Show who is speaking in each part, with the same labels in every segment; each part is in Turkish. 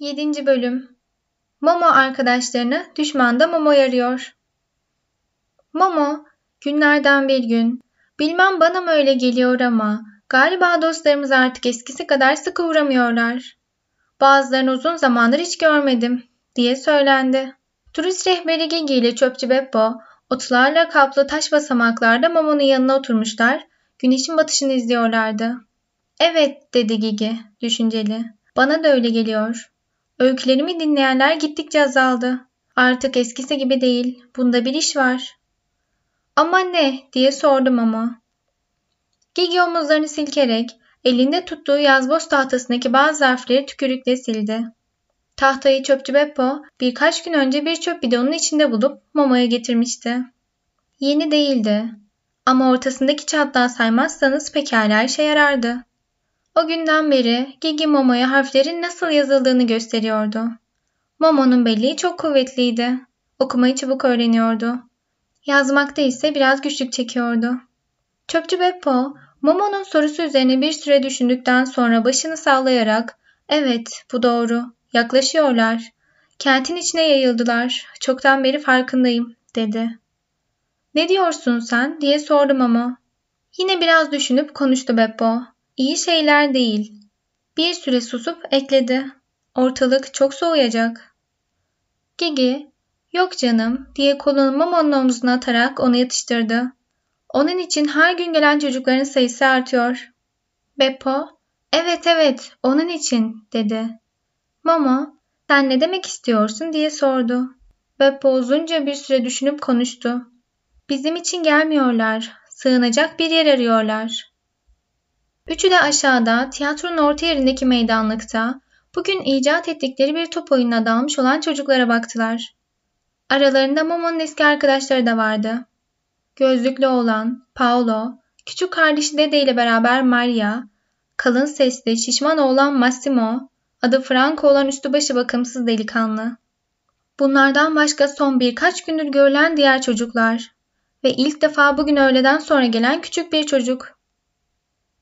Speaker 1: 7. Bölüm Momo arkadaşlarını düşmanda Momo yarıyor. Momo, günlerden bir gün. Bilmem bana mı öyle geliyor ama galiba dostlarımız artık eskisi kadar sıkı uğramıyorlar. Bazılarını uzun zamandır hiç görmedim diye söylendi. Turist rehberi Gigi ile çöpçü Beppo otlarla kaplı taş basamaklarda Momo'nun yanına oturmuşlar, güneşin batışını izliyorlardı. Evet dedi Gigi düşünceli. Bana da öyle geliyor. Öykülerimi dinleyenler gittikçe azaldı. Artık eskisi gibi değil. Bunda bir iş var. Ama ne diye sordum ama. Gigi omuzlarını silkerek elinde tuttuğu yazboz tahtasındaki bazı harfleri tükürükle sildi. Tahtayı çöpçü Beppo birkaç gün önce bir çöp bidonun içinde bulup Momo'ya getirmişti. Yeni değildi. Ama ortasındaki çatlağı saymazsanız pekala işe yarardı. O günden beri Gigi Momo'ya harflerin nasıl yazıldığını gösteriyordu. Momo'nun belleği çok kuvvetliydi. Okumayı çabuk öğreniyordu. Yazmakta ise biraz güçlük çekiyordu. Çöpçü Beppo, Momo'nun sorusu üzerine bir süre düşündükten sonra başını sallayarak ''Evet, bu doğru. Yaklaşıyorlar. Kentin içine yayıldılar. Çoktan beri farkındayım.'' dedi. ''Ne diyorsun sen?'' diye sordum ama. Yine biraz düşünüp konuştu Beppo. İyi şeyler değil. Bir süre susup ekledi. Ortalık çok soğuyacak. Gigi, yok canım diye kolunu Momo'nun omzuna atarak onu yatıştırdı. Onun için her gün gelen çocukların sayısı artıyor. Beppo, evet evet onun için dedi. Momo, sen ne demek istiyorsun diye sordu. Beppo uzunca bir süre düşünüp konuştu. Bizim için gelmiyorlar. Sığınacak bir yer arıyorlar. Üçü de aşağıda tiyatronun orta yerindeki meydanlıkta bugün icat ettikleri bir top oyununa dalmış olan çocuklara baktılar. Aralarında Momo'nun eski arkadaşları da vardı. Gözlüklü olan Paolo, küçük kardeşi Dede ile beraber Maria, kalın sesli şişman oğlan Massimo, adı Franco olan üstü başı bakımsız delikanlı. Bunlardan başka son birkaç gündür görülen diğer çocuklar ve ilk defa bugün öğleden sonra gelen küçük bir çocuk.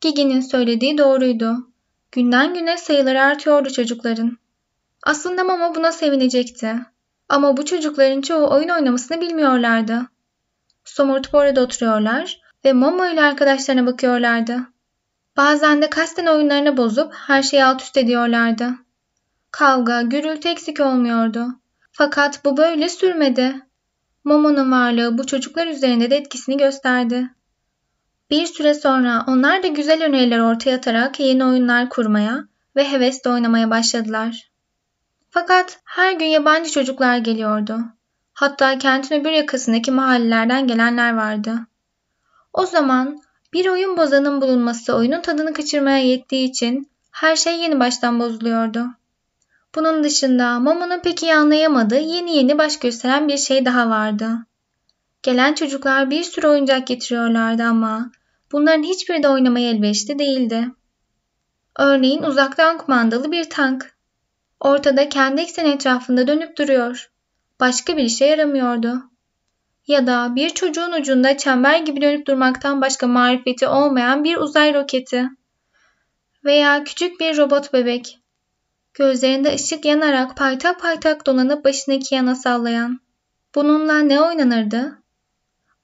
Speaker 1: Gigi'nin söylediği doğruydu. Günden güne sayıları artıyordu çocukların. Aslında Mama buna sevinecekti. Ama bu çocukların çoğu oyun oynamasını bilmiyorlardı. Somurtup orada oturuyorlar ve Momo ile arkadaşlarına bakıyorlardı. Bazen de kasten oyunlarını bozup her şeyi alt üst ediyorlardı. Kavga, gürültü eksik olmuyordu. Fakat bu böyle sürmedi. Momo'nun varlığı bu çocuklar üzerinde de etkisini gösterdi. Bir süre sonra onlar da güzel öneriler ortaya atarak yeni oyunlar kurmaya ve hevesle oynamaya başladılar. Fakat her gün yabancı çocuklar geliyordu. Hatta kentin öbür yakasındaki mahallelerden gelenler vardı. O zaman bir oyun bozanın bulunması oyunun tadını kaçırmaya yettiği için her şey yeni baştan bozuluyordu. Bunun dışında Momo'nun pek iyi anlayamadığı yeni yeni baş gösteren bir şey daha vardı. Gelen çocuklar bir sürü oyuncak getiriyorlardı ama bunların hiçbiri de oynamaya elverişli değildi. Örneğin uzaktan kumandalı bir tank. Ortada kendi ekseni etrafında dönüp duruyor. Başka bir işe yaramıyordu. Ya da bir çocuğun ucunda çember gibi dönüp durmaktan başka marifeti olmayan bir uzay roketi. Veya küçük bir robot bebek. Gözlerinde ışık yanarak paytak paytak dolanıp başını iki yana sallayan. Bununla ne oynanırdı?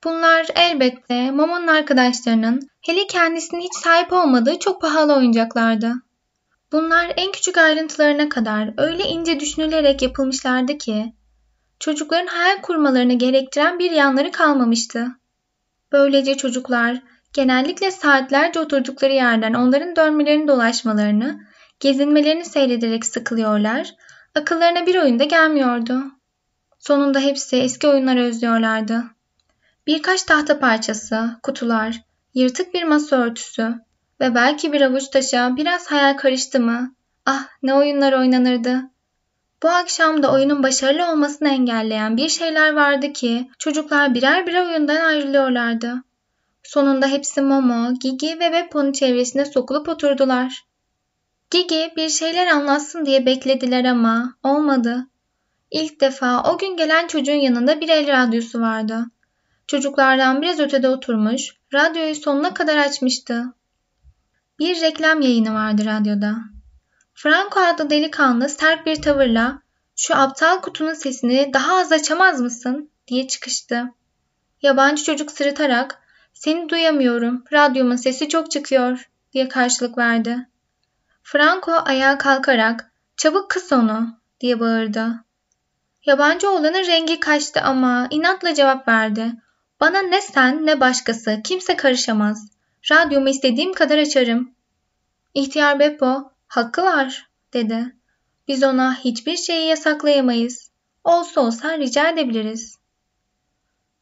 Speaker 1: Bunlar elbette Momo'nun arkadaşlarının hele kendisinin hiç sahip olmadığı çok pahalı oyuncaklardı. Bunlar en küçük ayrıntılarına kadar öyle ince düşünülerek yapılmışlardı ki çocukların hayal kurmalarını gerektiren bir yanları kalmamıştı. Böylece çocuklar genellikle saatlerce oturdukları yerden onların dönmelerini dolaşmalarını, gezinmelerini seyrederek sıkılıyorlar, akıllarına bir oyunda gelmiyordu. Sonunda hepsi eski oyunları özlüyorlardı. Birkaç tahta parçası, kutular, yırtık bir masa örtüsü ve belki bir avuç taşa biraz hayal karıştı mı? Ah ne oyunlar oynanırdı. Bu akşam da oyunun başarılı olmasını engelleyen bir şeyler vardı ki çocuklar birer birer oyundan ayrılıyorlardı. Sonunda hepsi Momo, Gigi ve Beppo'nun çevresine sokulup oturdular. Gigi bir şeyler anlatsın diye beklediler ama olmadı. İlk defa o gün gelen çocuğun yanında bir el radyosu vardı. Çocuklardan biraz ötede oturmuş, radyoyu sonuna kadar açmıştı. Bir reklam yayını vardı radyoda. Franco adlı delikanlı sert bir tavırla şu aptal kutunun sesini daha az açamaz mısın diye çıkıştı. Yabancı çocuk sırıtarak seni duyamıyorum radyomun sesi çok çıkıyor diye karşılık verdi. Franco ayağa kalkarak çabuk kıs onu diye bağırdı. Yabancı oğlanın rengi kaçtı ama inatla cevap verdi. Bana ne sen ne başkası kimse karışamaz. Radyomu istediğim kadar açarım. İhtiyar Beppo hakkı var dedi. Biz ona hiçbir şeyi yasaklayamayız. Olsa olsa rica edebiliriz.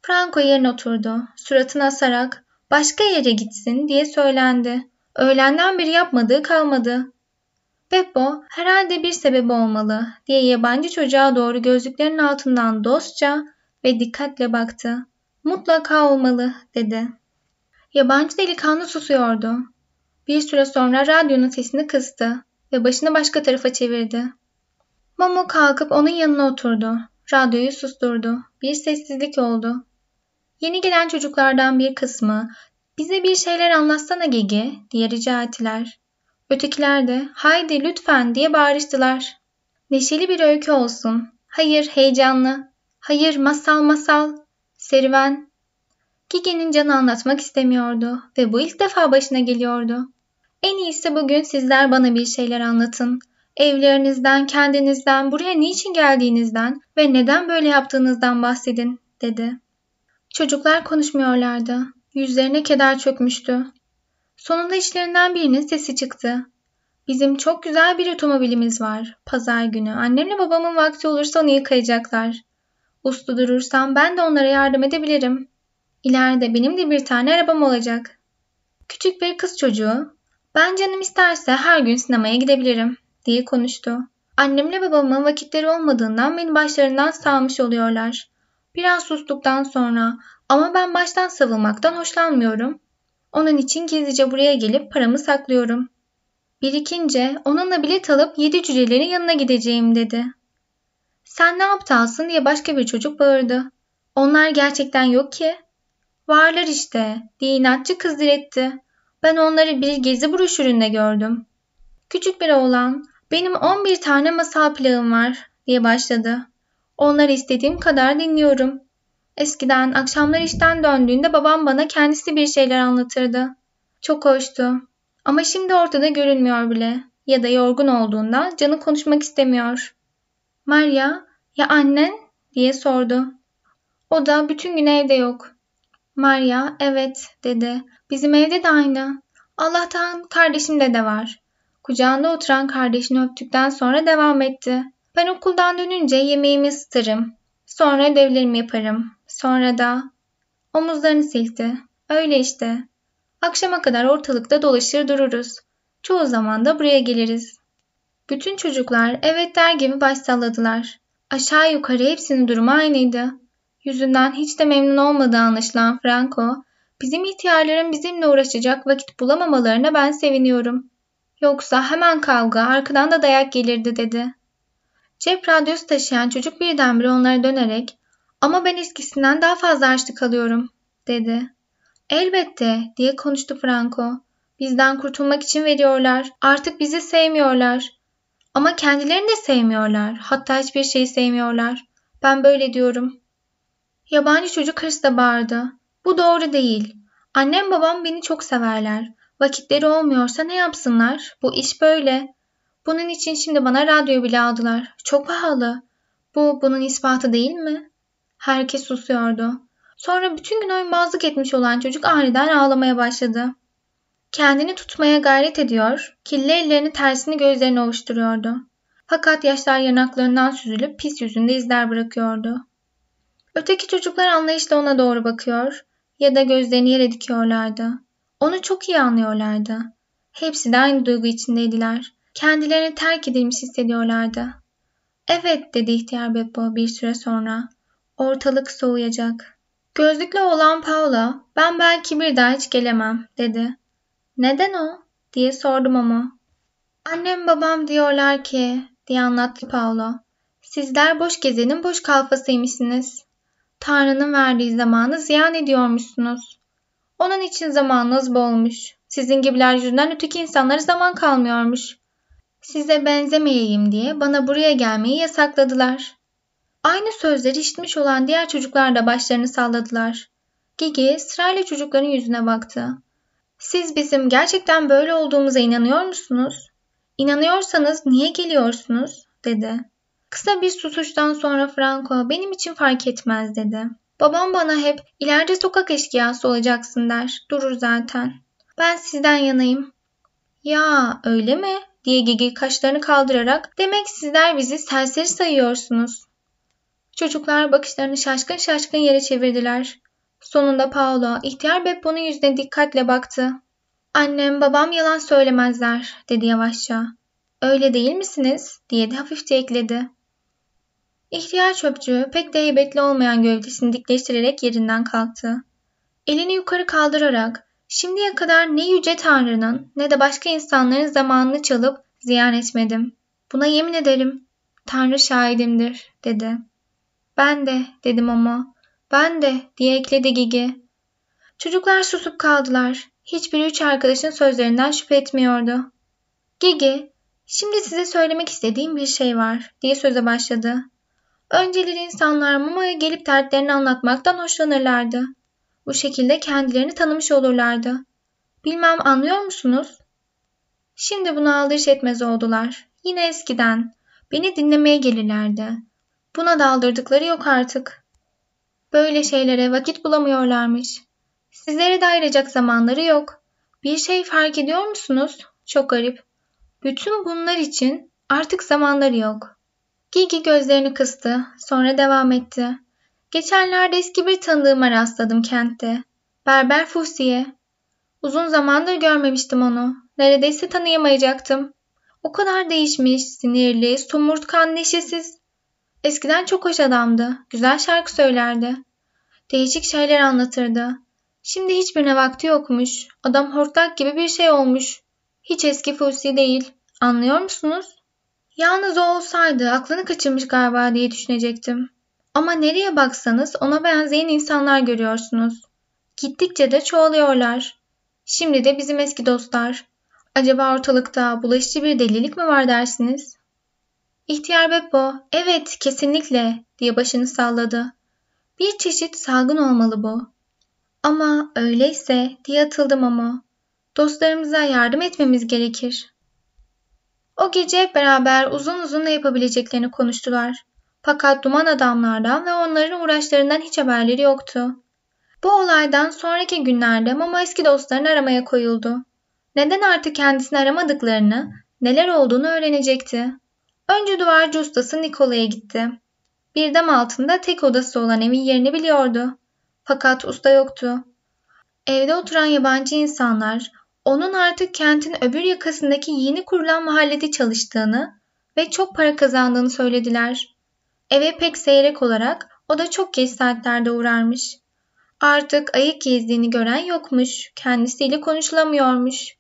Speaker 1: Franco yerine oturdu. Suratını asarak başka yere gitsin diye söylendi. Öğlenden beri yapmadığı kalmadı. Beppo herhalde bir sebebi olmalı diye yabancı çocuğa doğru gözlüklerinin altından dostça ve dikkatle baktı. Mutlaka olmalı dedi. Yabancı delikanlı susuyordu. Bir süre sonra radyonun sesini kıstı ve başını başka tarafa çevirdi. Momo kalkıp onun yanına oturdu. Radyoyu susturdu. Bir sessizlik oldu. Yeni gelen çocuklardan bir kısmı bize bir şeyler anlatsana Gigi diye rica ettiler. Ötekiler de haydi lütfen diye bağırıştılar. Neşeli bir öykü olsun. Hayır heyecanlı. Hayır masal masal. Serüven. Gigi'nin canı anlatmak istemiyordu ve bu ilk defa başına geliyordu. En iyisi bugün sizler bana bir şeyler anlatın. Evlerinizden, kendinizden, buraya niçin geldiğinizden ve neden böyle yaptığınızdan bahsedin, dedi. Çocuklar konuşmuyorlardı. Yüzlerine keder çökmüştü. Sonunda işlerinden birinin sesi çıktı. Bizim çok güzel bir otomobilimiz var. Pazar günü annemle babamın vakti olursa onu yıkayacaklar. Uslu durursam ben de onlara yardım edebilirim. İleride benim de bir tane arabam olacak. Küçük bir kız çocuğu, ben canım isterse her gün sinemaya gidebilirim diye konuştu. Annemle babamın vakitleri olmadığından beni başlarından sağmış oluyorlar. Biraz sustuktan sonra ama ben baştan savılmaktan hoşlanmıyorum. Onun için gizlice buraya gelip paramı saklıyorum. Birikince onunla bilet alıp yedi cücelerin yanına gideceğim dedi. Sen ne aptalsın diye başka bir çocuk bağırdı. Onlar gerçekten yok ki. Varlar işte diye inatçı kız diretti. Ben onları bir gezi broşüründe gördüm. Küçük bir oğlan benim 11 tane masal plağım var diye başladı. Onları istediğim kadar dinliyorum. Eskiden akşamlar işten döndüğünde babam bana kendisi bir şeyler anlatırdı. Çok hoştu. Ama şimdi ortada görünmüyor bile. Ya da yorgun olduğunda canı konuşmak istemiyor. Maria, ya annen? diye sordu. O da bütün gün evde yok. Maria, evet dedi. Bizim evde de aynı. Allah'tan kardeşimde de var. Kucağında oturan kardeşini öptükten sonra devam etti. Ben okuldan dönünce yemeğimi ısıtırım. Sonra ödevlerimi yaparım. Sonra da... Omuzlarını silkti. Öyle işte. Akşama kadar ortalıkta dolaşır dururuz. Çoğu zaman da buraya geliriz. Bütün çocuklar evet der gibi baş salladılar. Aşağı yukarı hepsinin durumu aynıydı. Yüzünden hiç de memnun olmadığı anlaşılan Franco, bizim ihtiyarların bizimle uğraşacak vakit bulamamalarına ben seviniyorum. Yoksa hemen kavga, arkadan da dayak gelirdi dedi. Cep radyosu taşıyan çocuk birdenbire onlara dönerek ama ben eskisinden daha fazla harçlık alıyorum dedi. Elbette diye konuştu Franco. Bizden kurtulmak için veriyorlar. Artık bizi sevmiyorlar. Ama kendilerini de sevmiyorlar. Hatta hiçbir şeyi sevmiyorlar. Ben böyle diyorum. Yabancı çocuk hırsla bağırdı. Bu doğru değil. Annem babam beni çok severler. Vakitleri olmuyorsa ne yapsınlar? Bu iş böyle. Bunun için şimdi bana radyo bile aldılar. Çok pahalı. Bu bunun ispatı değil mi? Herkes susuyordu. Sonra bütün gün oyunbazlık etmiş olan çocuk aniden ağlamaya başladı. Kendini tutmaya gayret ediyor, kirli ellerini tersini gözlerine ovuşturuyordu. Fakat yaşlar yanaklarından süzülüp pis yüzünde izler bırakıyordu. Öteki çocuklar anlayışla ona doğru bakıyor ya da gözlerini yere dikiyorlardı. Onu çok iyi anlıyorlardı. Hepsi de aynı duygu içindeydiler. Kendilerini terk edilmiş hissediyorlardı. Evet dedi ihtiyar Beppo bir süre sonra. Ortalık soğuyacak. Gözlüklü olan Paula, ben belki bir daha hiç gelemem dedi. Neden o? diye sordum ama. Annem babam diyorlar ki, diye anlattı Paula. Sizler boş gezenin boş kalfasıymışsınız. Tanrı'nın verdiği zamanı ziyan ediyormuşsunuz. Onun için zamanınız bolmuş. Sizin gibiler yüzünden öteki insanlara zaman kalmıyormuş. Size benzemeyeyim diye bana buraya gelmeyi yasakladılar. Aynı sözleri işitmiş olan diğer çocuklar da başlarını salladılar. Gigi sırayla çocukların yüzüne baktı. Siz bizim gerçekten böyle olduğumuza inanıyor musunuz? İnanıyorsanız niye geliyorsunuz? dedi. Kısa bir susuştan sonra Franco benim için fark etmez dedi. Babam bana hep ileride sokak eşkıyası olacaksın der. Durur zaten. Ben sizden yanayım. Ya öyle mi? diye Gigi kaşlarını kaldırarak demek sizler bizi serseri sayıyorsunuz. Çocuklar bakışlarını şaşkın şaşkın yere çevirdiler. Sonunda Paolo ihtiyar Beppo'nun yüzüne dikkatle baktı. Annem babam yalan söylemezler dedi yavaşça. Öyle değil misiniz? diye de hafifçe ekledi. İhtiyar çöpçü pek de heybetli olmayan gövdesini dikleştirerek yerinden kalktı. Elini yukarı kaldırarak şimdiye kadar ne yüce tanrının ne de başka insanların zamanını çalıp ziyan etmedim. Buna yemin ederim. Tanrı şahidimdir dedi. Ben de dedim ama. Ben de diye ekledi Gigi. Çocuklar susup kaldılar. Hiçbir üç arkadaşın sözlerinden şüphe etmiyordu. Gigi, şimdi size söylemek istediğim bir şey var diye söze başladı. Önceleri insanlar Momo'ya gelip dertlerini anlatmaktan hoşlanırlardı. Bu şekilde kendilerini tanımış olurlardı. Bilmem anlıyor musunuz? Şimdi buna aldırış etmez oldular. Yine eskiden. Beni dinlemeye gelirlerdi. Buna daldırdıkları yok artık. Böyle şeylere vakit bulamıyorlarmış. Sizlere de ayıracak zamanları yok. Bir şey fark ediyor musunuz? Çok garip. Bütün bunlar için artık zamanları yok. Gigi gözlerini kıstı, sonra devam etti. Geçenlerde eski bir tanıdığıma rastladım kentte. Berber Fusi'ye. Uzun zamandır görmemiştim onu. Neredeyse tanıyamayacaktım. O kadar değişmiş, sinirli, somurtkan, neşesiz. Eskiden çok hoş adamdı. Güzel şarkı söylerdi. Değişik şeyler anlatırdı. Şimdi hiçbirine vakti yokmuş. Adam hortlak gibi bir şey olmuş. Hiç eski Fusi değil. Anlıyor musunuz? Yalnız o olsaydı aklını kaçırmış galiba diye düşünecektim. Ama nereye baksanız ona benzeyen insanlar görüyorsunuz. Gittikçe de çoğalıyorlar. Şimdi de bizim eski dostlar. Acaba ortalıkta bulaşıcı bir delilik mi var dersiniz? İhtiyar Beppo, evet kesinlikle diye başını salladı. Bir çeşit salgın olmalı bu. Ama öyleyse diye atıldım ama. Dostlarımıza yardım etmemiz gerekir. O gece beraber uzun uzun ne yapabileceklerini konuştular. Fakat duman adamlardan ve onların uğraşlarından hiç haberleri yoktu. Bu olaydan sonraki günlerde Mama eski dostlarını aramaya koyuldu. Neden artık kendisini aramadıklarını, neler olduğunu öğrenecekti. Önce duvarcı ustası Nikola'ya gitti. Bir dam altında tek odası olan evin yerini biliyordu. Fakat usta yoktu. Evde oturan yabancı insanlar onun artık kentin öbür yakasındaki yeni kurulan mahallede çalıştığını ve çok para kazandığını söylediler. Eve pek seyrek olarak o da çok geç saatlerde uğrarmış. Artık ayık gezdiğini gören yokmuş, kendisiyle konuşulamıyormuş.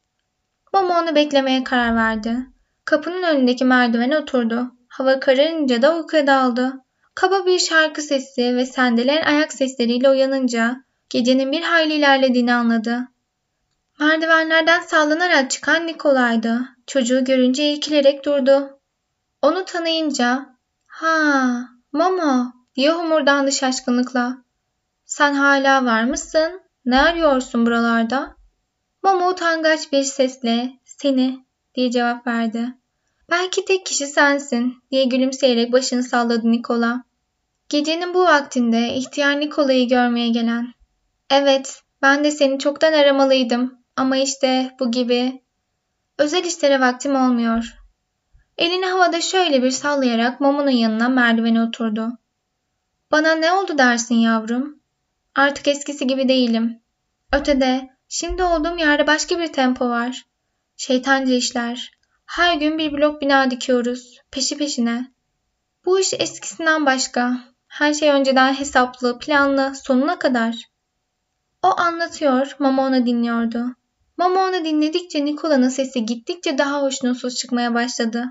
Speaker 1: Momo onu beklemeye karar verdi. Kapının önündeki merdivene oturdu. Hava kararınca da uykuya daldı. Kaba bir şarkı sesi ve sendeleyen ayak sesleriyle uyanınca gecenin bir hayli ilerlediğini anladı. Merdivenlerden sallanarak çıkan Nikola'ydı. Çocuğu görünce irkilerek durdu. Onu tanıyınca ''Ha, Momo'' diye homurdandı şaşkınlıkla. ''Sen hala var mısın? Ne arıyorsun buralarda?'' Momo utangaç bir sesle ''Seni'' diye cevap verdi. ''Belki tek kişi sensin'' diye gülümseyerek başını salladı Nikola. Gecenin bu vaktinde ihtiyar Nikola'yı görmeye gelen. ''Evet, ben de seni çoktan aramalıydım ama işte bu gibi. Özel işlere vaktim olmuyor. Elini havada şöyle bir sallayarak Momo'nun yanına merdivene oturdu. Bana ne oldu dersin yavrum? Artık eskisi gibi değilim. Ötede, şimdi olduğum yerde başka bir tempo var. Şeytanca işler. Her gün bir blok bina dikiyoruz. Peşi peşine. Bu iş eskisinden başka. Her şey önceden hesaplı, planlı, sonuna kadar. O anlatıyor, Mama onu dinliyordu. Mama onu dinledikçe Nikola'nın sesi gittikçe daha hoşnutsuz çıkmaya başladı.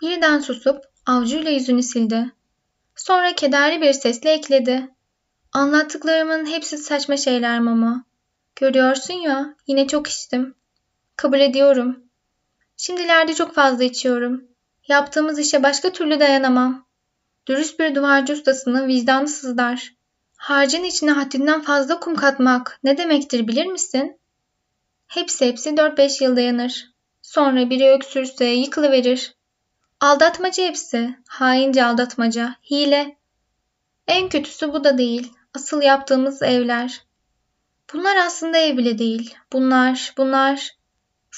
Speaker 1: Birden susup avcuyla yüzünü sildi. Sonra kederli bir sesle ekledi. Anlattıklarımın hepsi saçma şeyler Mama. Görüyorsun ya yine çok içtim. Kabul ediyorum. Şimdilerde çok fazla içiyorum. Yaptığımız işe başka türlü dayanamam. Dürüst bir duvarcı ustasının vicdanı sızlar. Harcın içine haddinden fazla kum katmak ne demektir bilir misin? Hepsi hepsi 4-5 yıl dayanır. Sonra biri öksürse yıkılıverir. Aldatmaca hepsi. Haince aldatmaca. Hile. En kötüsü bu da değil. Asıl yaptığımız evler. Bunlar aslında ev bile değil. Bunlar, bunlar.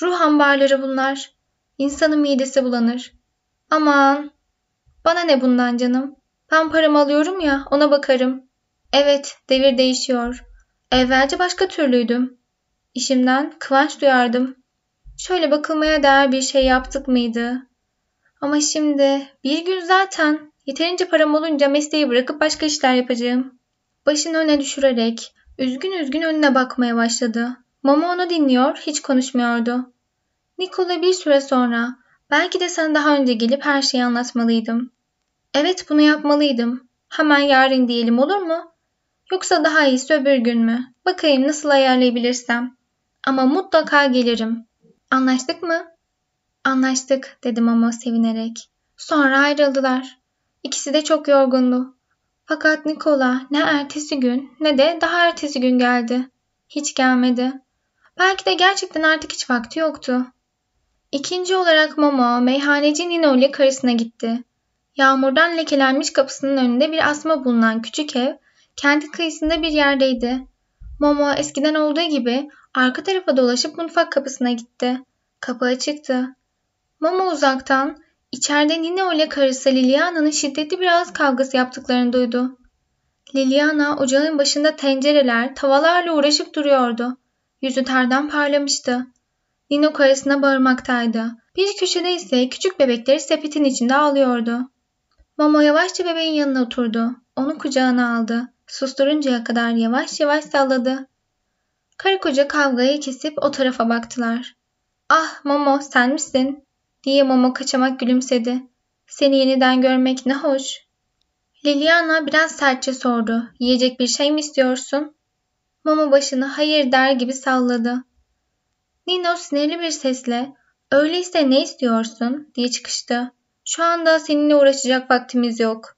Speaker 1: Ruh ambarları bunlar. İnsanın midesi bulanır. Aman. Bana ne bundan canım? Ben paramı alıyorum ya ona bakarım. Evet devir değişiyor. Evvelce başka türlüydüm. İşimden kıvanç duyardım. Şöyle bakılmaya değer bir şey yaptık mıydı? Ama şimdi bir gün zaten yeterince param olunca mesleği bırakıp başka işler yapacağım. Başını öne düşürerek üzgün üzgün önüne bakmaya başladı. Mama onu dinliyor, hiç konuşmuyordu. Nikola bir süre sonra belki de sana daha önce gelip her şeyi anlatmalıydım. Evet bunu yapmalıydım. Hemen yarın diyelim olur mu? Yoksa daha iyisi öbür gün mü? Bakayım nasıl ayarlayabilirsem. Ama mutlaka gelirim. Anlaştık mı? Anlaştık dedim ama sevinerek. Sonra ayrıldılar. İkisi de çok yorgundu. Fakat Nikola ne ertesi gün ne de daha ertesi gün geldi. Hiç gelmedi. Belki de gerçekten artık hiç vakti yoktu. İkinci olarak Momo meyhaneci Nino ile karısına gitti. Yağmurdan lekelenmiş kapısının önünde bir asma bulunan küçük ev kendi kıyısında bir yerdeydi. Momo eskiden olduğu gibi arka tarafa dolaşıp mutfak kapısına gitti. Kapı açıktı. Momo uzaktan içeride Nino ile karısı Liliana'nın şiddetli bir ağız kavgası yaptıklarını duydu. Liliana ocağın başında tencereler, tavalarla uğraşıp duruyordu. Yüzü terden parlamıştı. Nino karısına bağırmaktaydı. Bir köşede ise küçük bebekleri sepetin içinde ağlıyordu. Momo yavaşça bebeğin yanına oturdu. Onu kucağına aldı. Susturuncaya kadar yavaş yavaş salladı. Karı koca kavgayı kesip o tarafa baktılar. Ah Momo sen misin? diye Momo kaçamak gülümsedi. Seni yeniden görmek ne hoş. Liliana biraz sertçe sordu. Yiyecek bir şey mi istiyorsun? Momo başını hayır der gibi salladı. Nino sinirli bir sesle öyleyse ne istiyorsun diye çıkıştı. Şu anda seninle uğraşacak vaktimiz yok.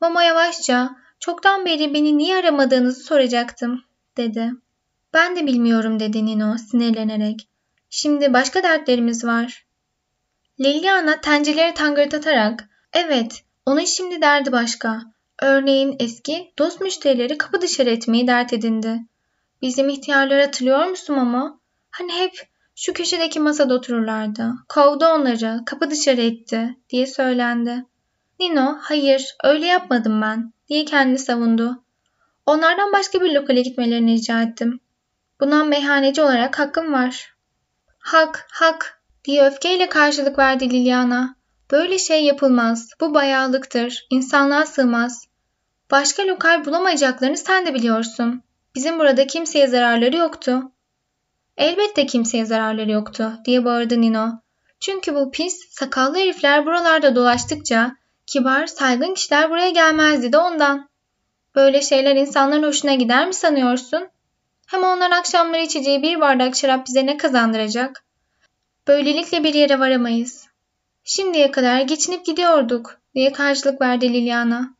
Speaker 1: Momo yavaşça çoktan beri beni niye aramadığınızı soracaktım dedi. Ben de bilmiyorum dedi Nino sinirlenerek. Şimdi başka dertlerimiz var. Liliana tencereleri tangırtatarak evet onun şimdi derdi başka. Örneğin eski dost müşterileri kapı dışarı etmeyi dert edindi. Bizim ihtiyarları hatırlıyor musun ama? Hani hep şu köşedeki masada otururlardı. Kovdu onları, kapı dışarı etti diye söylendi. Nino, hayır öyle yapmadım ben diye kendini savundu. Onlardan başka bir lokale gitmelerini rica ettim. Buna meyhaneci olarak hakkım var. Hak, hak diye öfkeyle karşılık verdi Liliana. Böyle şey yapılmaz. Bu bayağılıktır. İnsanlığa sığmaz. Başka lokal bulamayacaklarını sen de biliyorsun. Bizim burada kimseye zararları yoktu. Elbette kimseye zararları yoktu diye bağırdı Nino. Çünkü bu pis, sakallı herifler buralarda dolaştıkça kibar, saygın kişiler buraya gelmezdi de ondan. Böyle şeyler insanların hoşuna gider mi sanıyorsun? Hem onlar akşamları içeceği bir bardak şarap bize ne kazandıracak? Böylelikle bir yere varamayız. Şimdiye kadar geçinip gidiyorduk diye karşılık verdi Liliana.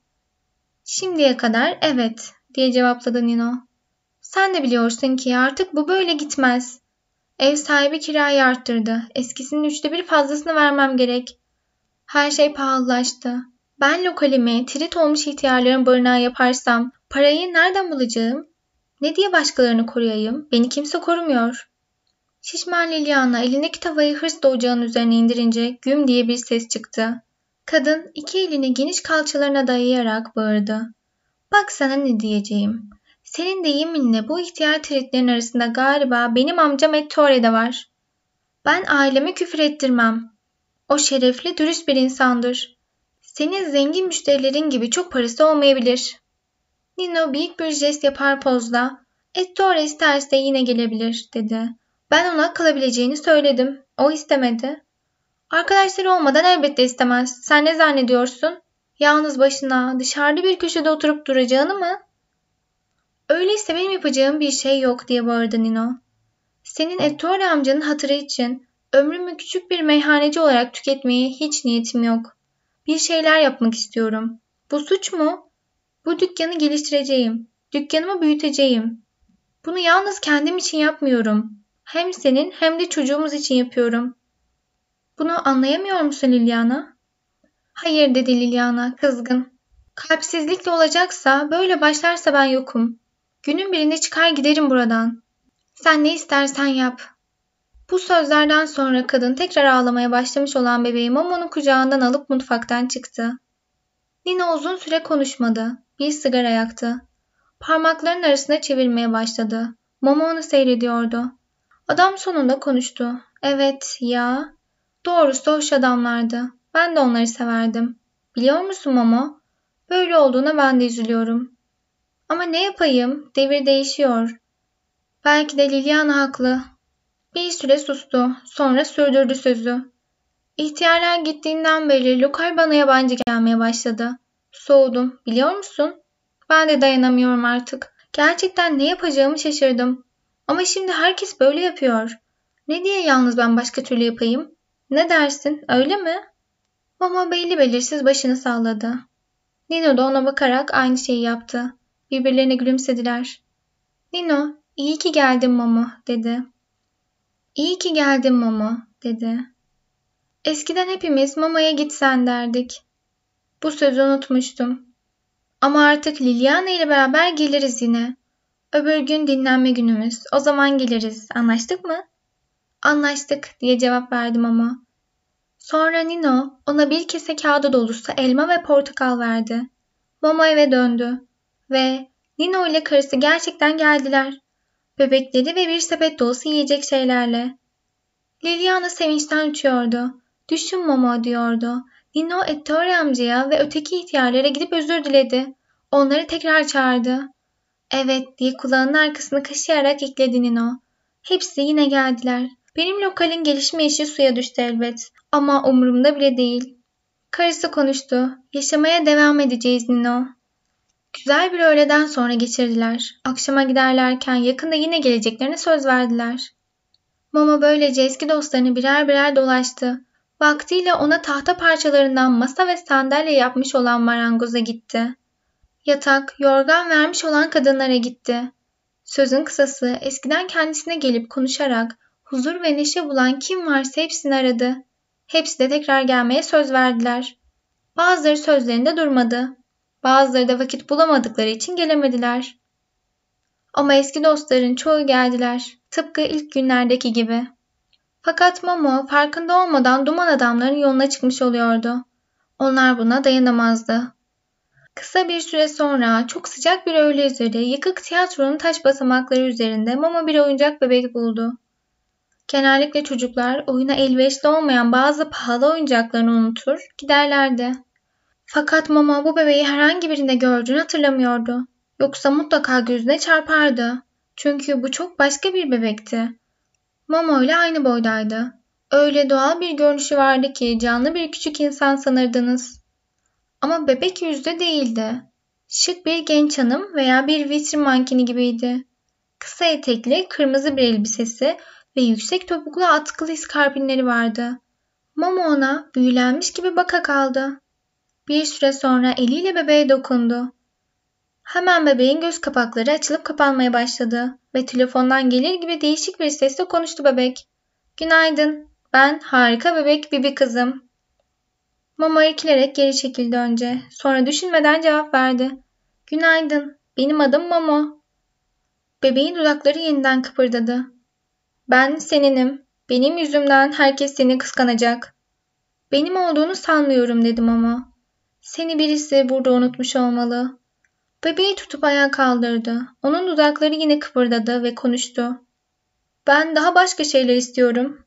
Speaker 1: Şimdiye kadar evet diye cevapladı Nino. Sen de biliyorsun ki artık bu böyle gitmez. Ev sahibi kirayı arttırdı. Eskisinin üçte bir fazlasını vermem gerek. Her şey pahalılaştı. Ben lokalimi trit olmuş ihtiyarların barınağı yaparsam parayı nereden bulacağım? Ne diye başkalarını koruyayım? Beni kimse korumuyor. Şişman Liliana elindeki tavayı hırs ocağın üzerine indirince güm diye bir ses çıktı. Kadın iki elini geniş kalçalarına dayayarak bağırdı. Bak sana ne diyeceğim. Senin de yeminle bu ihtiyar tritlerin arasında galiba benim amcam Ettore var. Ben aileme küfür ettirmem. O şerefli, dürüst bir insandır. Senin zengin müşterilerin gibi çok parası olmayabilir. Nino büyük bir jest yapar pozla. Ettore isterse yine gelebilir dedi. Ben ona kalabileceğini söyledim. O istemedi. Arkadaşları olmadan elbette istemez. Sen ne zannediyorsun? Yalnız başına dışarıda bir köşede oturup duracağını mı? Öyleyse benim yapacağım bir şey yok diye bağırdı Nino. Senin Ettore amcanın hatırı için Ömrümü küçük bir meyhaneci olarak tüketmeye hiç niyetim yok. Bir şeyler yapmak istiyorum. Bu suç mu? Bu dükkanı geliştireceğim. Dükkanımı büyüteceğim. Bunu yalnız kendim için yapmıyorum. Hem senin hem de çocuğumuz için yapıyorum. Bunu anlayamıyor musun Liliana? Hayır dedi Liliana kızgın. Kalpsizlikle olacaksa böyle başlarsa ben yokum. Günün birinde çıkar giderim buradan. Sen ne istersen yap. Bu sözlerden sonra kadın tekrar ağlamaya başlamış olan bebeği Momo'nun kucağından alıp mutfaktan çıktı. Nina uzun süre konuşmadı. Bir sigara yaktı. Parmaklarının arasına çevirmeye başladı. Momo onu seyrediyordu. Adam sonunda konuştu. Evet ya. Doğrusu hoş adamlardı. Ben de onları severdim. Biliyor musun Momo? Böyle olduğuna ben de üzülüyorum. Ama ne yapayım? Devir değişiyor. Belki de Liliana haklı. Bir süre sustu. Sonra sürdürdü sözü. İhtiyarlar gittiğinden beri lokal bana yabancı gelmeye başladı. Soğudum. Biliyor musun? Ben de dayanamıyorum artık. Gerçekten ne yapacağımı şaşırdım. Ama şimdi herkes böyle yapıyor. Ne diye yalnız ben başka türlü yapayım? Ne dersin, öyle mi? Mama belli belirsiz başını salladı. Nino da ona bakarak aynı şeyi yaptı. Birbirlerine gülümsediler. Nino, iyi ki geldin Momo, dedi. İyi ki geldin Momo, dedi. Eskiden hepimiz Mama'ya gitsen derdik. Bu sözü unutmuştum. Ama artık Liliana ile beraber geliriz yine. Öbür gün dinlenme günümüz. O zaman geliriz. Anlaştık mı? Anlaştık diye cevap verdim ama. Sonra Nino ona bir kese kağıdı dolusu elma ve portakal verdi. Momo eve döndü. Ve Nino ile karısı gerçekten geldiler. Bebekleri ve bir sepet dolusu yiyecek şeylerle. Liliana sevinçten uçuyordu. Düşün Momo diyordu. Nino Ettore amcaya ve öteki ihtiyarlara gidip özür diledi. Onları tekrar çağırdı. Evet diye kulağının arkasını kaşıyarak ekledi Nino. Hepsi yine geldiler. Benim lokalin gelişme işi suya düştü elbet. Ama umurumda bile değil. Karısı konuştu. Yaşamaya devam edeceğiz Nino. Güzel bir öğleden sonra geçirdiler. Akşama giderlerken yakında yine geleceklerine söz verdiler. Mama böylece eski dostlarını birer birer dolaştı. Vaktiyle ona tahta parçalarından masa ve sandalye yapmış olan marangoza gitti. Yatak, yorgan vermiş olan kadınlara gitti. Sözün kısası eskiden kendisine gelip konuşarak huzur ve neşe bulan kim varsa hepsini aradı. Hepsi de tekrar gelmeye söz verdiler. Bazıları sözlerinde durmadı. Bazıları da vakit bulamadıkları için gelemediler. Ama eski dostların çoğu geldiler. Tıpkı ilk günlerdeki gibi. Fakat Momo farkında olmadan duman adamların yoluna çıkmış oluyordu. Onlar buna dayanamazdı. Kısa bir süre sonra çok sıcak bir öğle üzeri yıkık tiyatronun taş basamakları üzerinde Momo bir oyuncak bebek buldu. Genellikle çocuklar oyuna elverişli olmayan bazı pahalı oyuncaklarını unutur, giderlerdi. Fakat Momo bu bebeği herhangi birinde gördüğünü hatırlamıyordu. Yoksa mutlaka gözüne çarpardı. Çünkü bu çok başka bir bebekti. Momo ile aynı boydaydı. Öyle doğal bir görünüşü vardı ki canlı bir küçük insan sanırdınız. Ama bebek yüzde değildi. Şık bir genç hanım veya bir vitrin mankeni gibiydi. Kısa etekli, kırmızı bir elbisesi ve yüksek topuklu atkılı iskarpinleri vardı. Momo ona büyülenmiş gibi baka kaldı. Bir süre sonra eliyle bebeğe dokundu. Hemen bebeğin göz kapakları açılıp kapanmaya başladı ve telefondan gelir gibi değişik bir sesle konuştu bebek. Günaydın, ben harika bebek Bibi kızım. Mama irkilerek geri çekildi önce. Sonra düşünmeden cevap verdi. Günaydın, benim adım Momo. Bebeğin dudakları yeniden kıpırdadı. Ben seninim. Benim yüzümden herkes seni kıskanacak. Benim olduğunu sanmıyorum dedim ama. Seni birisi burada unutmuş olmalı. Bebeği tutup ayağa kaldırdı. Onun dudakları yine kıpırdadı ve konuştu. Ben daha başka şeyler istiyorum.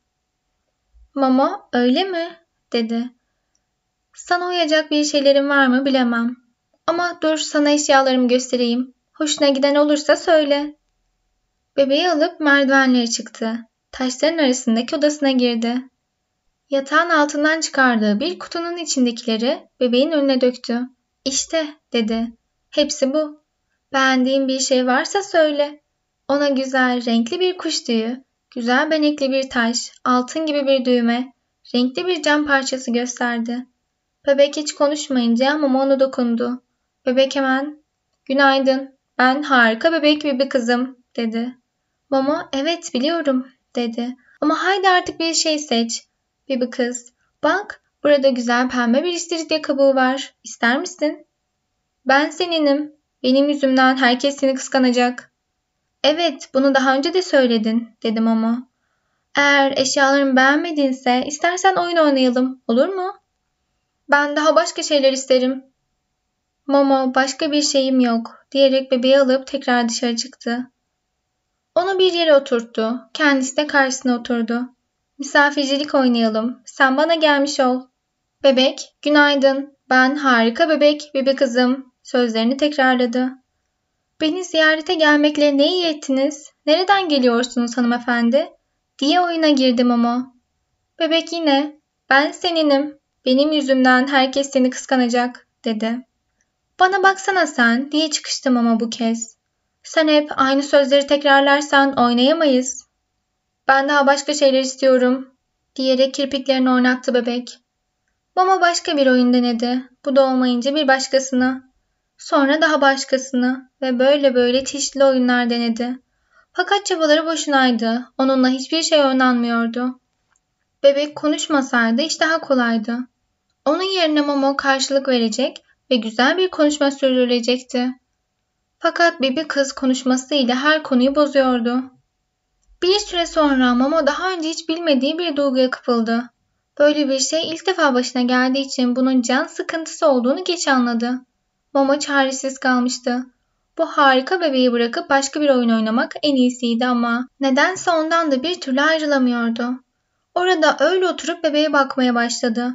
Speaker 1: Mama öyle mi? dedi. Sana uyacak bir şeylerim var mı bilemem. Ama dur sana eşyalarımı göstereyim. Hoşuna giden olursa söyle. Bebeği alıp merdivenleri çıktı. Taşların arasındaki odasına girdi. Yatağın altından çıkardığı bir kutunun içindekileri bebeğin önüne döktü. İşte dedi. Hepsi bu. Beğendiğin bir şey varsa söyle. Ona güzel, renkli bir kuş tüyü, güzel benekli bir taş, altın gibi bir düğme, renkli bir cam parçası gösterdi. Bebek hiç konuşmayınca Momo onu dokundu. Bebek hemen ''Günaydın, ben harika bebek bir kızım'' dedi. Momo ''Evet biliyorum'' dedi. ''Ama haydi artık bir şey seç.'' Bibi kız ''Bak burada güzel pembe bir istiridye kabuğu var. İster misin?'' ''Ben seninim. Benim yüzümden herkes seni kıskanacak.'' ''Evet bunu daha önce de söyledin'' dedi Momo. ''Eğer eşyalarımı beğenmedinse istersen oyun oynayalım olur mu?'' ''Ben daha başka şeyler isterim.'' Momo başka bir şeyim yok diyerek bebeği alıp tekrar dışarı çıktı. Onu bir yere oturttu. Kendisi de karşısına oturdu. Misafircilik oynayalım. Sen bana gelmiş ol. Bebek, günaydın. Ben harika bebek, bebek kızım. Sözlerini tekrarladı. Beni ziyarete gelmekle ne iyi ettiniz? Nereden geliyorsunuz hanımefendi? Diye oyuna girdim ama. Bebek yine, ben seninim. Benim yüzümden herkes seni kıskanacak, dedi. Bana baksana sen, diye çıkıştım ama bu kez. Sen hep aynı sözleri tekrarlarsan oynayamayız. Ben daha başka şeyler istiyorum, diyerek kirpiklerini oynattı bebek. Mama başka bir oyun denedi. Bu da olmayınca bir başkasını. Sonra daha başkasını ve böyle böyle çeşitli oyunlar denedi. Fakat çabaları boşunaydı. Onunla hiçbir şey oynanmıyordu. Bebek konuşmasaydı iş daha kolaydı. Onun yerine Momo karşılık verecek ve güzel bir konuşma sürdürülecekti. Fakat Bibi kız konuşmasıyla her konuyu bozuyordu. Bir süre sonra Momo daha önce hiç bilmediği bir duyguya kapıldı. Böyle bir şey ilk defa başına geldiği için bunun can sıkıntısı olduğunu geç anladı. Momo çaresiz kalmıştı. Bu harika bebeği bırakıp başka bir oyun oynamak en iyisiydi ama nedense ondan da bir türlü ayrılamıyordu. Orada öyle oturup bebeğe bakmaya başladı.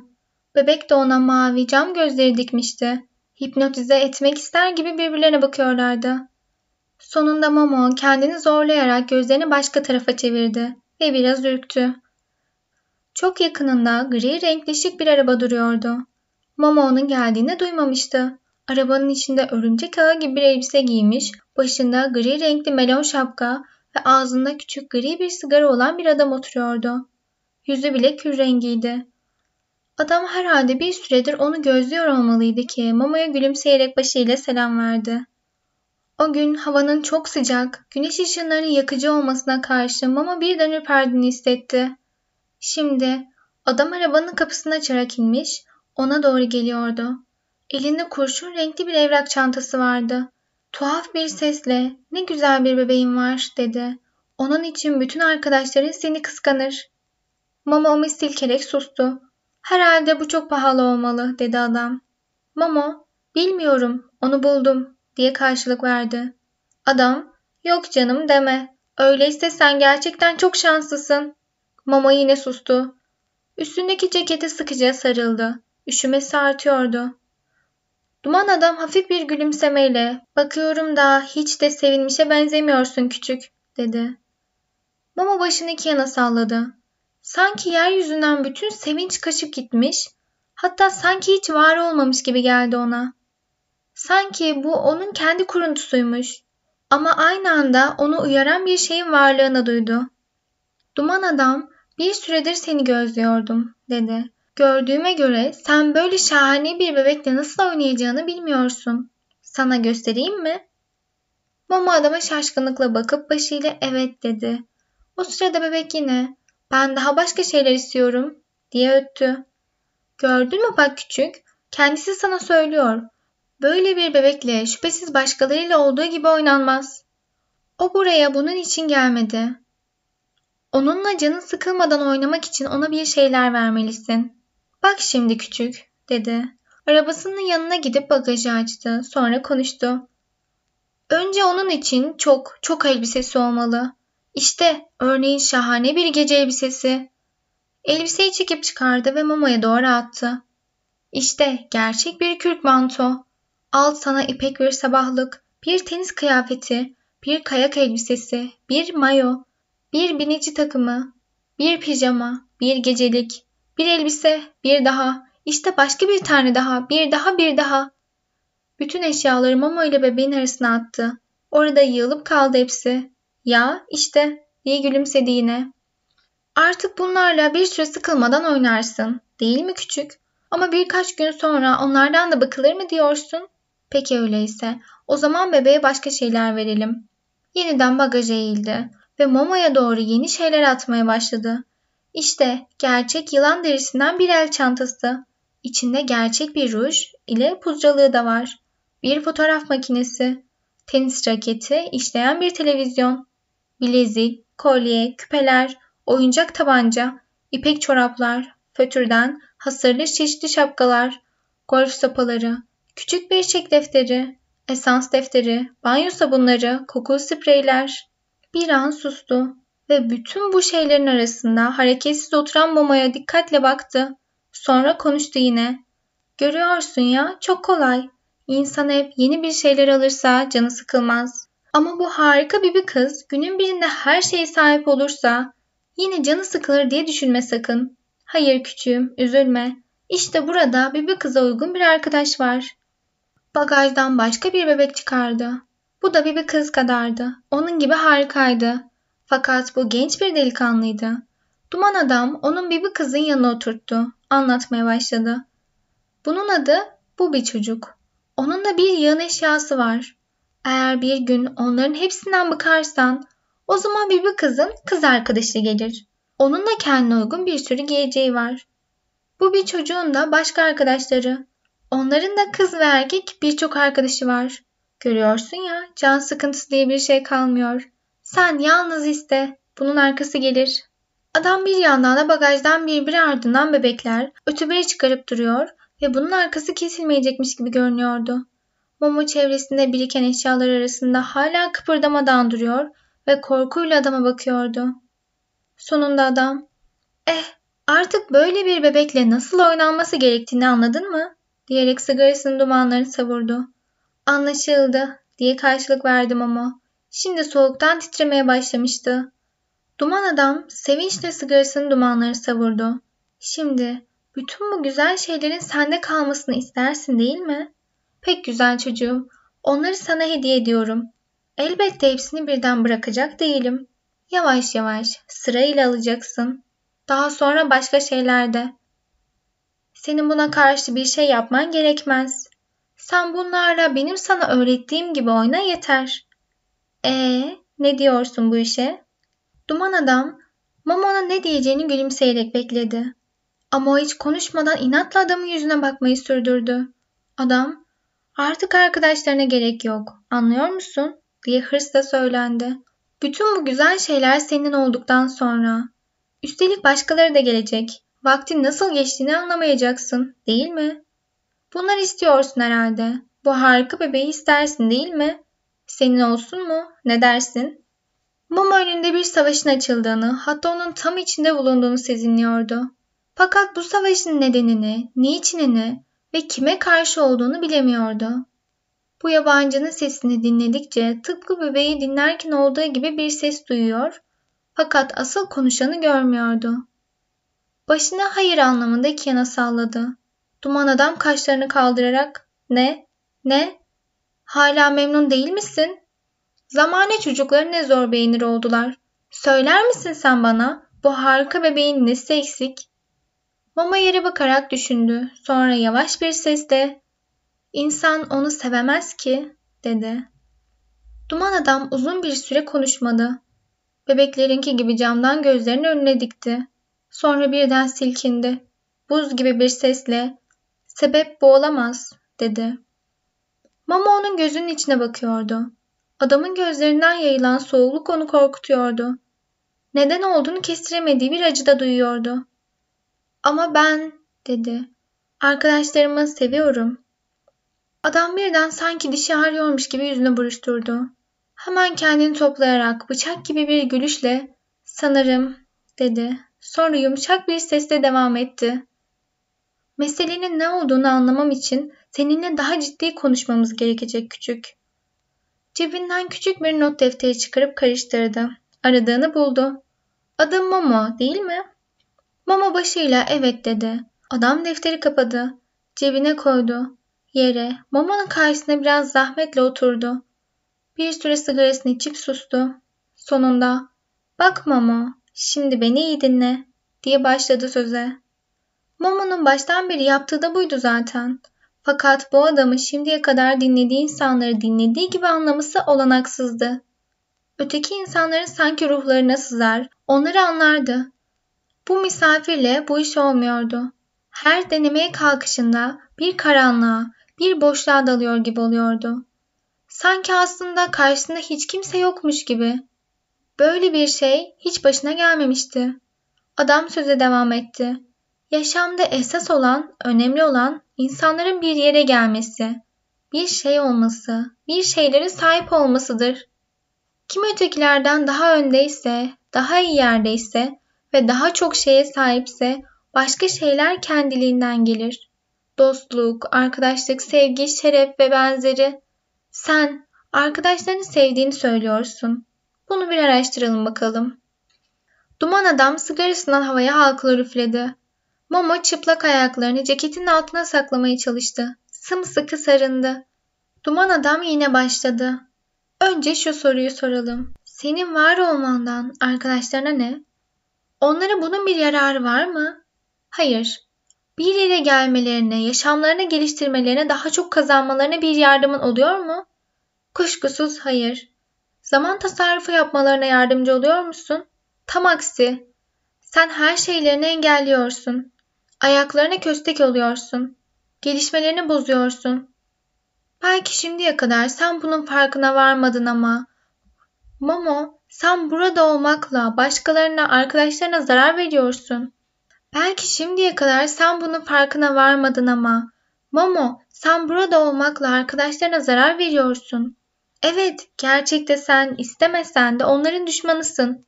Speaker 1: Bebek de ona mavi cam gözleri dikmişti. Hipnotize etmek ister gibi birbirlerine bakıyorlardı. Sonunda Momo kendini zorlayarak gözlerini başka tarafa çevirdi ve biraz ürktü. Çok yakınında gri renkli şık bir araba duruyordu. Momo onun geldiğini duymamıştı. Arabanın içinde örümcek ağı gibi bir elbise giymiş, başında gri renkli melon şapka ve ağzında küçük gri bir sigara olan bir adam oturuyordu. Yüzü bile kür rengiydi. Adam herhalde bir süredir onu gözlüyor olmalıydı ki Momo'ya gülümseyerek başıyla selam verdi. O gün havanın çok sıcak, güneş ışınlarının yakıcı olmasına karşı Momo birden ürperdiğini hissetti. Şimdi adam arabanın kapısını açarak inmiş, ona doğru geliyordu. Elinde kurşun renkli bir evrak çantası vardı. Tuhaf bir sesle ne güzel bir bebeğin var dedi. Onun için bütün arkadaşların seni kıskanır. Momo onu silkerek sustu. Herhalde bu çok pahalı olmalı dedi adam. Momo bilmiyorum onu buldum diye karşılık verdi. Adam yok canım deme. Öyleyse sen gerçekten çok şanslısın. Momo yine sustu. Üstündeki ceketi sıkıca sarıldı. Üşümesi artıyordu. Duman adam hafif bir gülümsemeyle bakıyorum da hiç de sevinmişe benzemiyorsun küçük dedi. Momo başını iki yana salladı. Sanki yeryüzünden bütün sevinç kaçıp gitmiş, hatta sanki hiç var olmamış gibi geldi ona. Sanki bu onun kendi kuruntusuymuş. Ama aynı anda onu uyaran bir şeyin varlığını duydu. Duman adam bir süredir seni gözlüyordum dedi. Gördüğüme göre sen böyle şahane bir bebekle nasıl oynayacağını bilmiyorsun. Sana göstereyim mi? Momo adama şaşkınlıkla bakıp başıyla evet dedi. O sırada bebek yine ben daha başka şeyler istiyorum diye öttü. Gördün mü bak küçük kendisi sana söylüyor. Böyle bir bebekle şüphesiz başkalarıyla olduğu gibi oynanmaz. O buraya bunun için gelmedi. Onunla canın sıkılmadan oynamak için ona bir şeyler vermelisin. Bak şimdi küçük, dedi. Arabasının yanına gidip bagajı açtı. Sonra konuştu. Önce onun için çok, çok elbisesi olmalı. İşte örneğin şahane bir gece elbisesi. Elbiseyi çekip çıkardı ve mamaya doğru attı. İşte gerçek bir kürk manto. Al sana ipek bir sabahlık, bir tenis kıyafeti, bir kayak elbisesi, bir mayo, bir binici takımı, bir pijama, bir gecelik, bir elbise, bir daha, işte başka bir tane daha, bir daha, bir daha. Bütün eşyaları Momo ile bebeğin arasına attı. Orada yığılıp kaldı hepsi. Ya işte diye gülümsedi yine. Artık bunlarla bir süre sıkılmadan oynarsın. Değil mi küçük? Ama birkaç gün sonra onlardan da bakılır mı diyorsun? Peki öyleyse. O zaman bebeğe başka şeyler verelim. Yeniden bagaja eğildi ve Momo'ya doğru yeni şeyler atmaya başladı. İşte gerçek yılan derisinden bir el çantası. İçinde gerçek bir ruj ile puzcalığı da var. Bir fotoğraf makinesi, tenis raketi, işleyen bir televizyon, bilezik, kolye, küpeler, oyuncak tabanca, ipek çoraplar, fötürden hasırlı çeşitli şapkalar, golf sopaları, küçük bir çek defteri, esans defteri, banyo sabunları, kokulu spreyler. Bir an sustu ve bütün bu şeylerin arasında hareketsiz oturan Momo'ya dikkatle baktı. Sonra konuştu yine. Görüyorsun ya çok kolay. İnsan hep yeni bir şeyler alırsa canı sıkılmaz. Ama bu harika bir, kız günün birinde her şeye sahip olursa yine canı sıkılır diye düşünme sakın. Hayır küçüğüm üzülme. İşte burada bir kıza uygun bir arkadaş var. Bagajdan başka bir bebek çıkardı. Bu da bir kız kadardı. Onun gibi harikaydı. Fakat bu genç bir delikanlıydı. Duman adam onun bir kızın yanına oturttu. Anlatmaya başladı. Bunun adı bu bir çocuk. Onun da bir yığın eşyası var. Eğer bir gün onların hepsinden bıkarsan o zaman bir, kızın kız arkadaşı gelir. Onun da kendine uygun bir sürü giyeceği var. Bu bir çocuğun da başka arkadaşları. Onların da kız ve erkek birçok arkadaşı var. Görüyorsun ya can sıkıntısı diye bir şey kalmıyor. Sen yalnız iste. Bunun arkası gelir. Adam bir yandan da bagajdan birbiri ardından bebekler ötüberi çıkarıp duruyor ve bunun arkası kesilmeyecekmiş gibi görünüyordu. Momo çevresinde biriken eşyalar arasında hala kıpırdamadan duruyor ve korkuyla adama bakıyordu. Sonunda adam, eh artık böyle bir bebekle nasıl oynanması gerektiğini anladın mı? diyerek sigarasının dumanlarını savurdu. Anlaşıldı diye karşılık verdim ama şimdi soğuktan titremeye başlamıştı. Duman adam sevinçle sigarasının dumanlarını savurdu. Şimdi bütün bu güzel şeylerin sende kalmasını istersin değil mi? Pek güzel çocuğum. Onları sana hediye ediyorum. Elbette hepsini birden bırakacak değilim. Yavaş yavaş sırayla alacaksın. Daha sonra başka şeylerde. Senin buna karşı bir şey yapman gerekmez. Sen bunlarla benim sana öğrettiğim gibi oyna yeter. Ee, ne diyorsun bu işe? Duman adam Momo'nun ne diyeceğini gülümseyerek bekledi. Ama o hiç konuşmadan inatla adamın yüzüne bakmayı sürdürdü. Adam, artık arkadaşlarına gerek yok, anlıyor musun? diye hırsla söylendi. Bütün bu güzel şeyler senin olduktan sonra. Üstelik başkaları da gelecek. Vaktin nasıl geçtiğini anlamayacaksın, değil mi? Bunlar istiyorsun herhalde. Bu harika bebeği istersin değil mi? Senin olsun mu? Ne dersin? Mum önünde bir savaşın açıldığını, hatta onun tam içinde bulunduğunu sezinliyordu. Fakat bu savaşın nedenini, niçinini ve kime karşı olduğunu bilemiyordu. Bu yabancının sesini dinledikçe tıpkı bebeği dinlerken olduğu gibi bir ses duyuyor fakat asıl konuşanı görmüyordu. Başını hayır anlamında iki yana salladı. Duman adam kaşlarını kaldırarak ne, ne, hala memnun değil misin? Zamane çocukları ne zor beğenir oldular. Söyler misin sen bana bu harika bebeğin nesi eksik? Mama yere bakarak düşündü. Sonra yavaş bir sesle İnsan onu sevemez ki dedi. Duman adam uzun bir süre konuşmadı. Bebeklerinki gibi camdan gözlerini önüne dikti. Sonra birden silkindi. Buz gibi bir sesle sebep bu olamaz dedi. Mama onun gözünün içine bakıyordu. Adamın gözlerinden yayılan soğukluk onu korkutuyordu. Neden olduğunu kestiremediği bir acı da duyuyordu. Ama ben dedi. Arkadaşlarımı seviyorum. Adam birden sanki dişi ağrıyormuş gibi yüzünü buruşturdu. Hemen kendini toplayarak bıçak gibi bir gülüşle sanırım dedi. Sonra yumuşak bir sesle devam etti. Meselenin ne olduğunu anlamam için seninle daha ciddi konuşmamız gerekecek küçük. Cebinden küçük bir not defteri çıkarıp karıştırdı. Aradığını buldu. Adım Momo değil mi? Momo başıyla evet dedi. Adam defteri kapadı. Cebine koydu. Yere, Momo'nun karşısına biraz zahmetle oturdu. Bir süre sigarasını içip sustu. Sonunda, Bak Momo, şimdi beni iyi dinle diye başladı söze. Momo'nun baştan beri yaptığı da buydu zaten. Fakat bu adamın şimdiye kadar dinlediği insanları dinlediği gibi anlaması olanaksızdı. Öteki insanların sanki ruhlarına sızar, onları anlardı. Bu misafirle bu iş olmuyordu. Her denemeye kalkışında bir karanlığa, bir boşluğa dalıyor gibi oluyordu. Sanki aslında karşısında hiç kimse yokmuş gibi. Böyle bir şey hiç başına gelmemişti. Adam söze devam etti. Yaşamda esas olan, önemli olan insanların bir yere gelmesi, bir şey olması, bir şeylere sahip olmasıdır. Kim ötekilerden daha öndeyse, daha iyi yerdeyse ve daha çok şeye sahipse başka şeyler kendiliğinden gelir. Dostluk, arkadaşlık, sevgi, şeref ve benzeri. Sen arkadaşlarını sevdiğini söylüyorsun. Bunu bir araştıralım bakalım. Duman adam sigarasından havaya halkalar üfledi. Momo çıplak ayaklarını ceketin altına saklamaya çalıştı. Sımsıkı sarındı. Duman adam yine başladı. Önce şu soruyu soralım. Senin var olmandan arkadaşlarına ne? Onlara bunun bir yararı var mı? Hayır. Bir yere gelmelerine, yaşamlarını geliştirmelerine, daha çok kazanmalarına bir yardımın oluyor mu? Kuşkusuz hayır. Zaman tasarrufu yapmalarına yardımcı oluyor musun? Tam aksi. Sen her şeylerini engelliyorsun. Ayaklarına köstek oluyorsun. Gelişmelerini bozuyorsun. Belki şimdiye kadar sen bunun farkına varmadın ama Momo sen burada olmakla başkalarına arkadaşlarına zarar veriyorsun. Belki şimdiye kadar sen bunun farkına varmadın ama Momo sen burada olmakla arkadaşlarına zarar veriyorsun. Evet gerçekte sen istemesen de onların düşmanısın.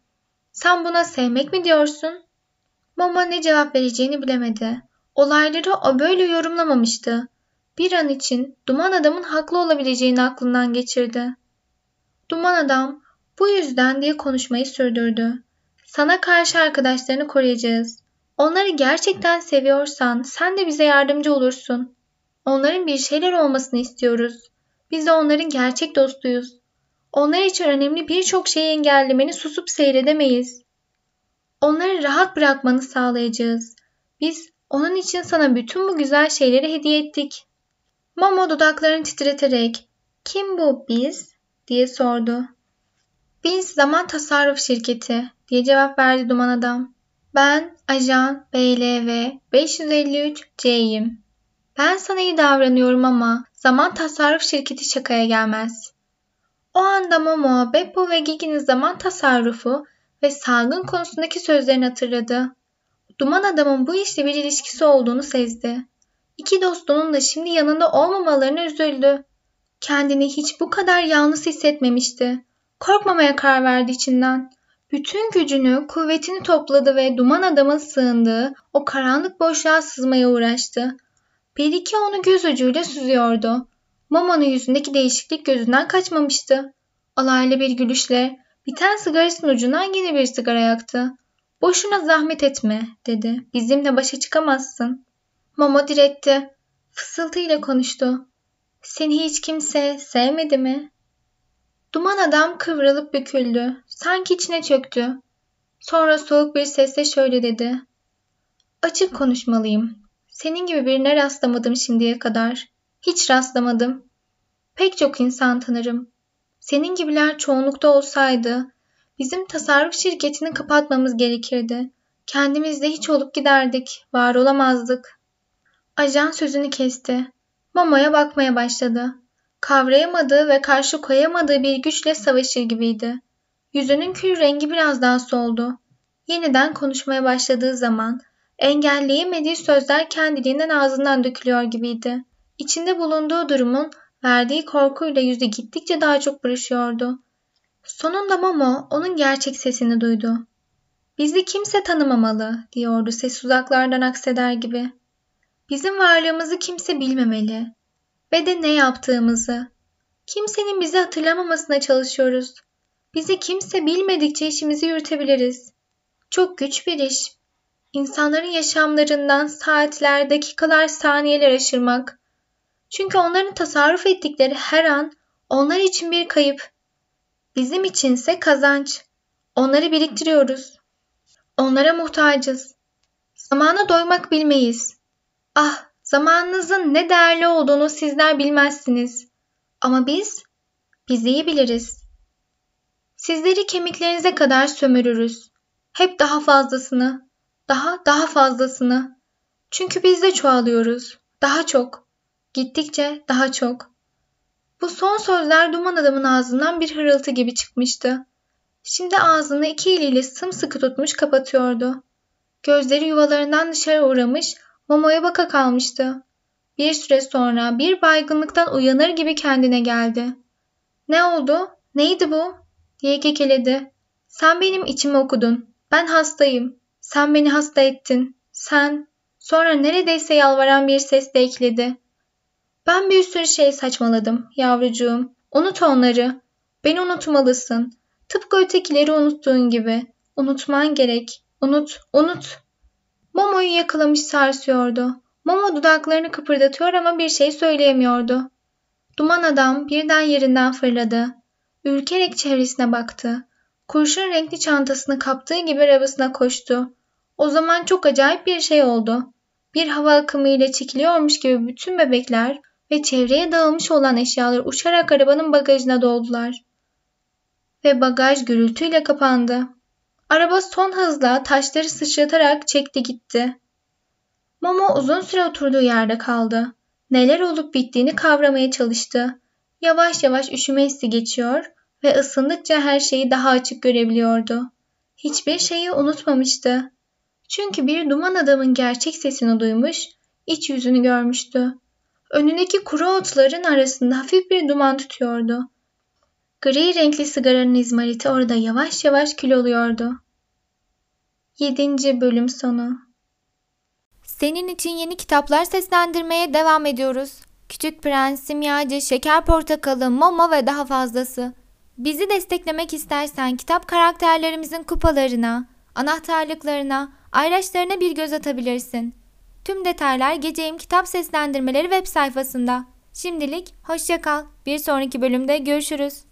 Speaker 1: Sen buna sevmek mi diyorsun? Mama ne cevap vereceğini bilemedi. Olayları o böyle yorumlamamıştı. Bir an için Duman Adam'ın haklı olabileceğini aklından geçirdi. Duman Adam bu yüzden diye konuşmayı sürdürdü. Sana karşı arkadaşlarını koruyacağız. Onları gerçekten seviyorsan sen de bize yardımcı olursun. Onların bir şeyler olmasını istiyoruz. Biz de onların gerçek dostuyuz. Onlar için önemli birçok şeyi engellemeni susup seyredemeyiz. Onları rahat bırakmanı sağlayacağız. Biz onun için sana bütün bu güzel şeyleri hediye ettik. Momo dudaklarını titreterek kim bu biz diye sordu. Biz zaman tasarruf şirketi diye cevap verdi duman adam. Ben ajan BLV 553C'yim. Ben sana iyi davranıyorum ama zaman tasarruf şirketi şakaya gelmez. O anda Momo, Beppo ve Gigi'nin zaman tasarrufu ve salgın konusundaki sözlerini hatırladı. Duman adamın bu işle bir ilişkisi olduğunu sezdi. İki dostunun da şimdi yanında olmamalarına üzüldü. Kendini hiç bu kadar yalnız hissetmemişti. Korkmamaya karar verdi içinden. Bütün gücünü, kuvvetini topladı ve duman adamın sığındığı o karanlık boşluğa sızmaya uğraştı. Belki onu göz ucuyla süzüyordu. Mama'nın yüzündeki değişiklik gözünden kaçmamıştı. Alaylı bir gülüşle biten sigarasının ucundan yine bir sigara yaktı. Boşuna zahmet etme dedi. Bizimle başa çıkamazsın. Mama diretti. Fısıltıyla konuştu. Seni hiç kimse sevmedi mi? Duman adam kıvrılıp büküldü. Sanki içine çöktü. Sonra soğuk bir sesle şöyle dedi. Açık konuşmalıyım. Senin gibi birine rastlamadım şimdiye kadar. Hiç rastlamadım. Pek çok insan tanırım. Senin gibiler çoğunlukta olsaydı bizim tasarruf şirketini kapatmamız gerekirdi. Kendimizde hiç olup giderdik, var olamazdık. Ajan sözünü kesti. Mama'ya bakmaya başladı. Kavrayamadığı ve karşı koyamadığı bir güçle savaşır gibiydi. Yüzünün kül rengi biraz daha soldu. Yeniden konuşmaya başladığı zaman engelleyemediği sözler kendiliğinden ağzından dökülüyor gibiydi. İçinde bulunduğu durumun verdiği korkuyla yüzü gittikçe daha çok buruşuyordu. Sonunda Momo onun gerçek sesini duydu. Bizi kimse tanımamalı diyordu ses uzaklardan akseder gibi. Bizim varlığımızı kimse bilmemeli ve de ne yaptığımızı. Kimsenin bizi hatırlamamasına çalışıyoruz. Bizi kimse bilmedikçe işimizi yürütebiliriz. Çok güç bir iş. İnsanların yaşamlarından saatler, dakikalar, saniyeler aşırmak. Çünkü onların tasarruf ettikleri her an onlar için bir kayıp. Bizim içinse kazanç. Onları biriktiriyoruz. Onlara muhtacız. Zamana doymak bilmeyiz. Ah, zamanınızın ne değerli olduğunu sizler bilmezsiniz. Ama biz, biz iyi biliriz. Sizleri kemiklerinize kadar sömürürüz. Hep daha fazlasını, daha daha fazlasını. Çünkü biz de çoğalıyoruz. Daha çok. Gittikçe daha çok. Bu son sözler duman adamın ağzından bir hırıltı gibi çıkmıştı. Şimdi ağzını iki eliyle sımsıkı tutmuş kapatıyordu. Gözleri yuvalarından dışarı uğramış, Momo'ya baka kalmıştı. Bir süre sonra bir baygınlıktan uyanır gibi kendine geldi. Ne oldu? Neydi bu? diye kekeledi. Sen benim içimi okudun. Ben hastayım. Sen beni hasta ettin. Sen. Sonra neredeyse yalvaran bir sesle ekledi. Ben bir sürü şey saçmaladım yavrucuğum. Unut onları. Beni unutmalısın. Tıpkı ötekileri unuttuğun gibi. Unutman gerek. Unut, unut. Momo'yu yakalamış sarsıyordu. Momo dudaklarını kıpırdatıyor ama bir şey söyleyemiyordu. Duman adam birden yerinden fırladı. Ürkerek çevresine baktı. Kurşun renkli çantasını kaptığı gibi arabasına koştu. O zaman çok acayip bir şey oldu. Bir hava akımı ile çekiliyormuş gibi bütün bebekler ve çevreye dağılmış olan eşyalar uçarak arabanın bagajına doldular. Ve bagaj gürültüyle kapandı. Araba son hızla taşları sıçratarak çekti gitti. Momo uzun süre oturduğu yerde kaldı. Neler olup bittiğini kavramaya çalıştı. Yavaş yavaş üşüme hissi geçiyor ve ısındıkça her şeyi daha açık görebiliyordu. Hiçbir şeyi unutmamıştı. Çünkü bir duman adamın gerçek sesini duymuş, iç yüzünü görmüştü. Önündeki kuru otların arasında hafif bir duman tutuyordu. Gri renkli sigaranın izmariti orada yavaş yavaş kül oluyordu. 7. Bölüm Sonu
Speaker 2: Senin için yeni kitaplar seslendirmeye devam ediyoruz. Küçük Prens, Simyacı, Şeker Portakalı, Momo ve daha fazlası. Bizi desteklemek istersen kitap karakterlerimizin kupalarına, anahtarlıklarına, ayraçlarına bir göz atabilirsin. Tüm detaylar Geceyim Kitap Seslendirmeleri web sayfasında. Şimdilik hoşça kal. Bir sonraki bölümde görüşürüz.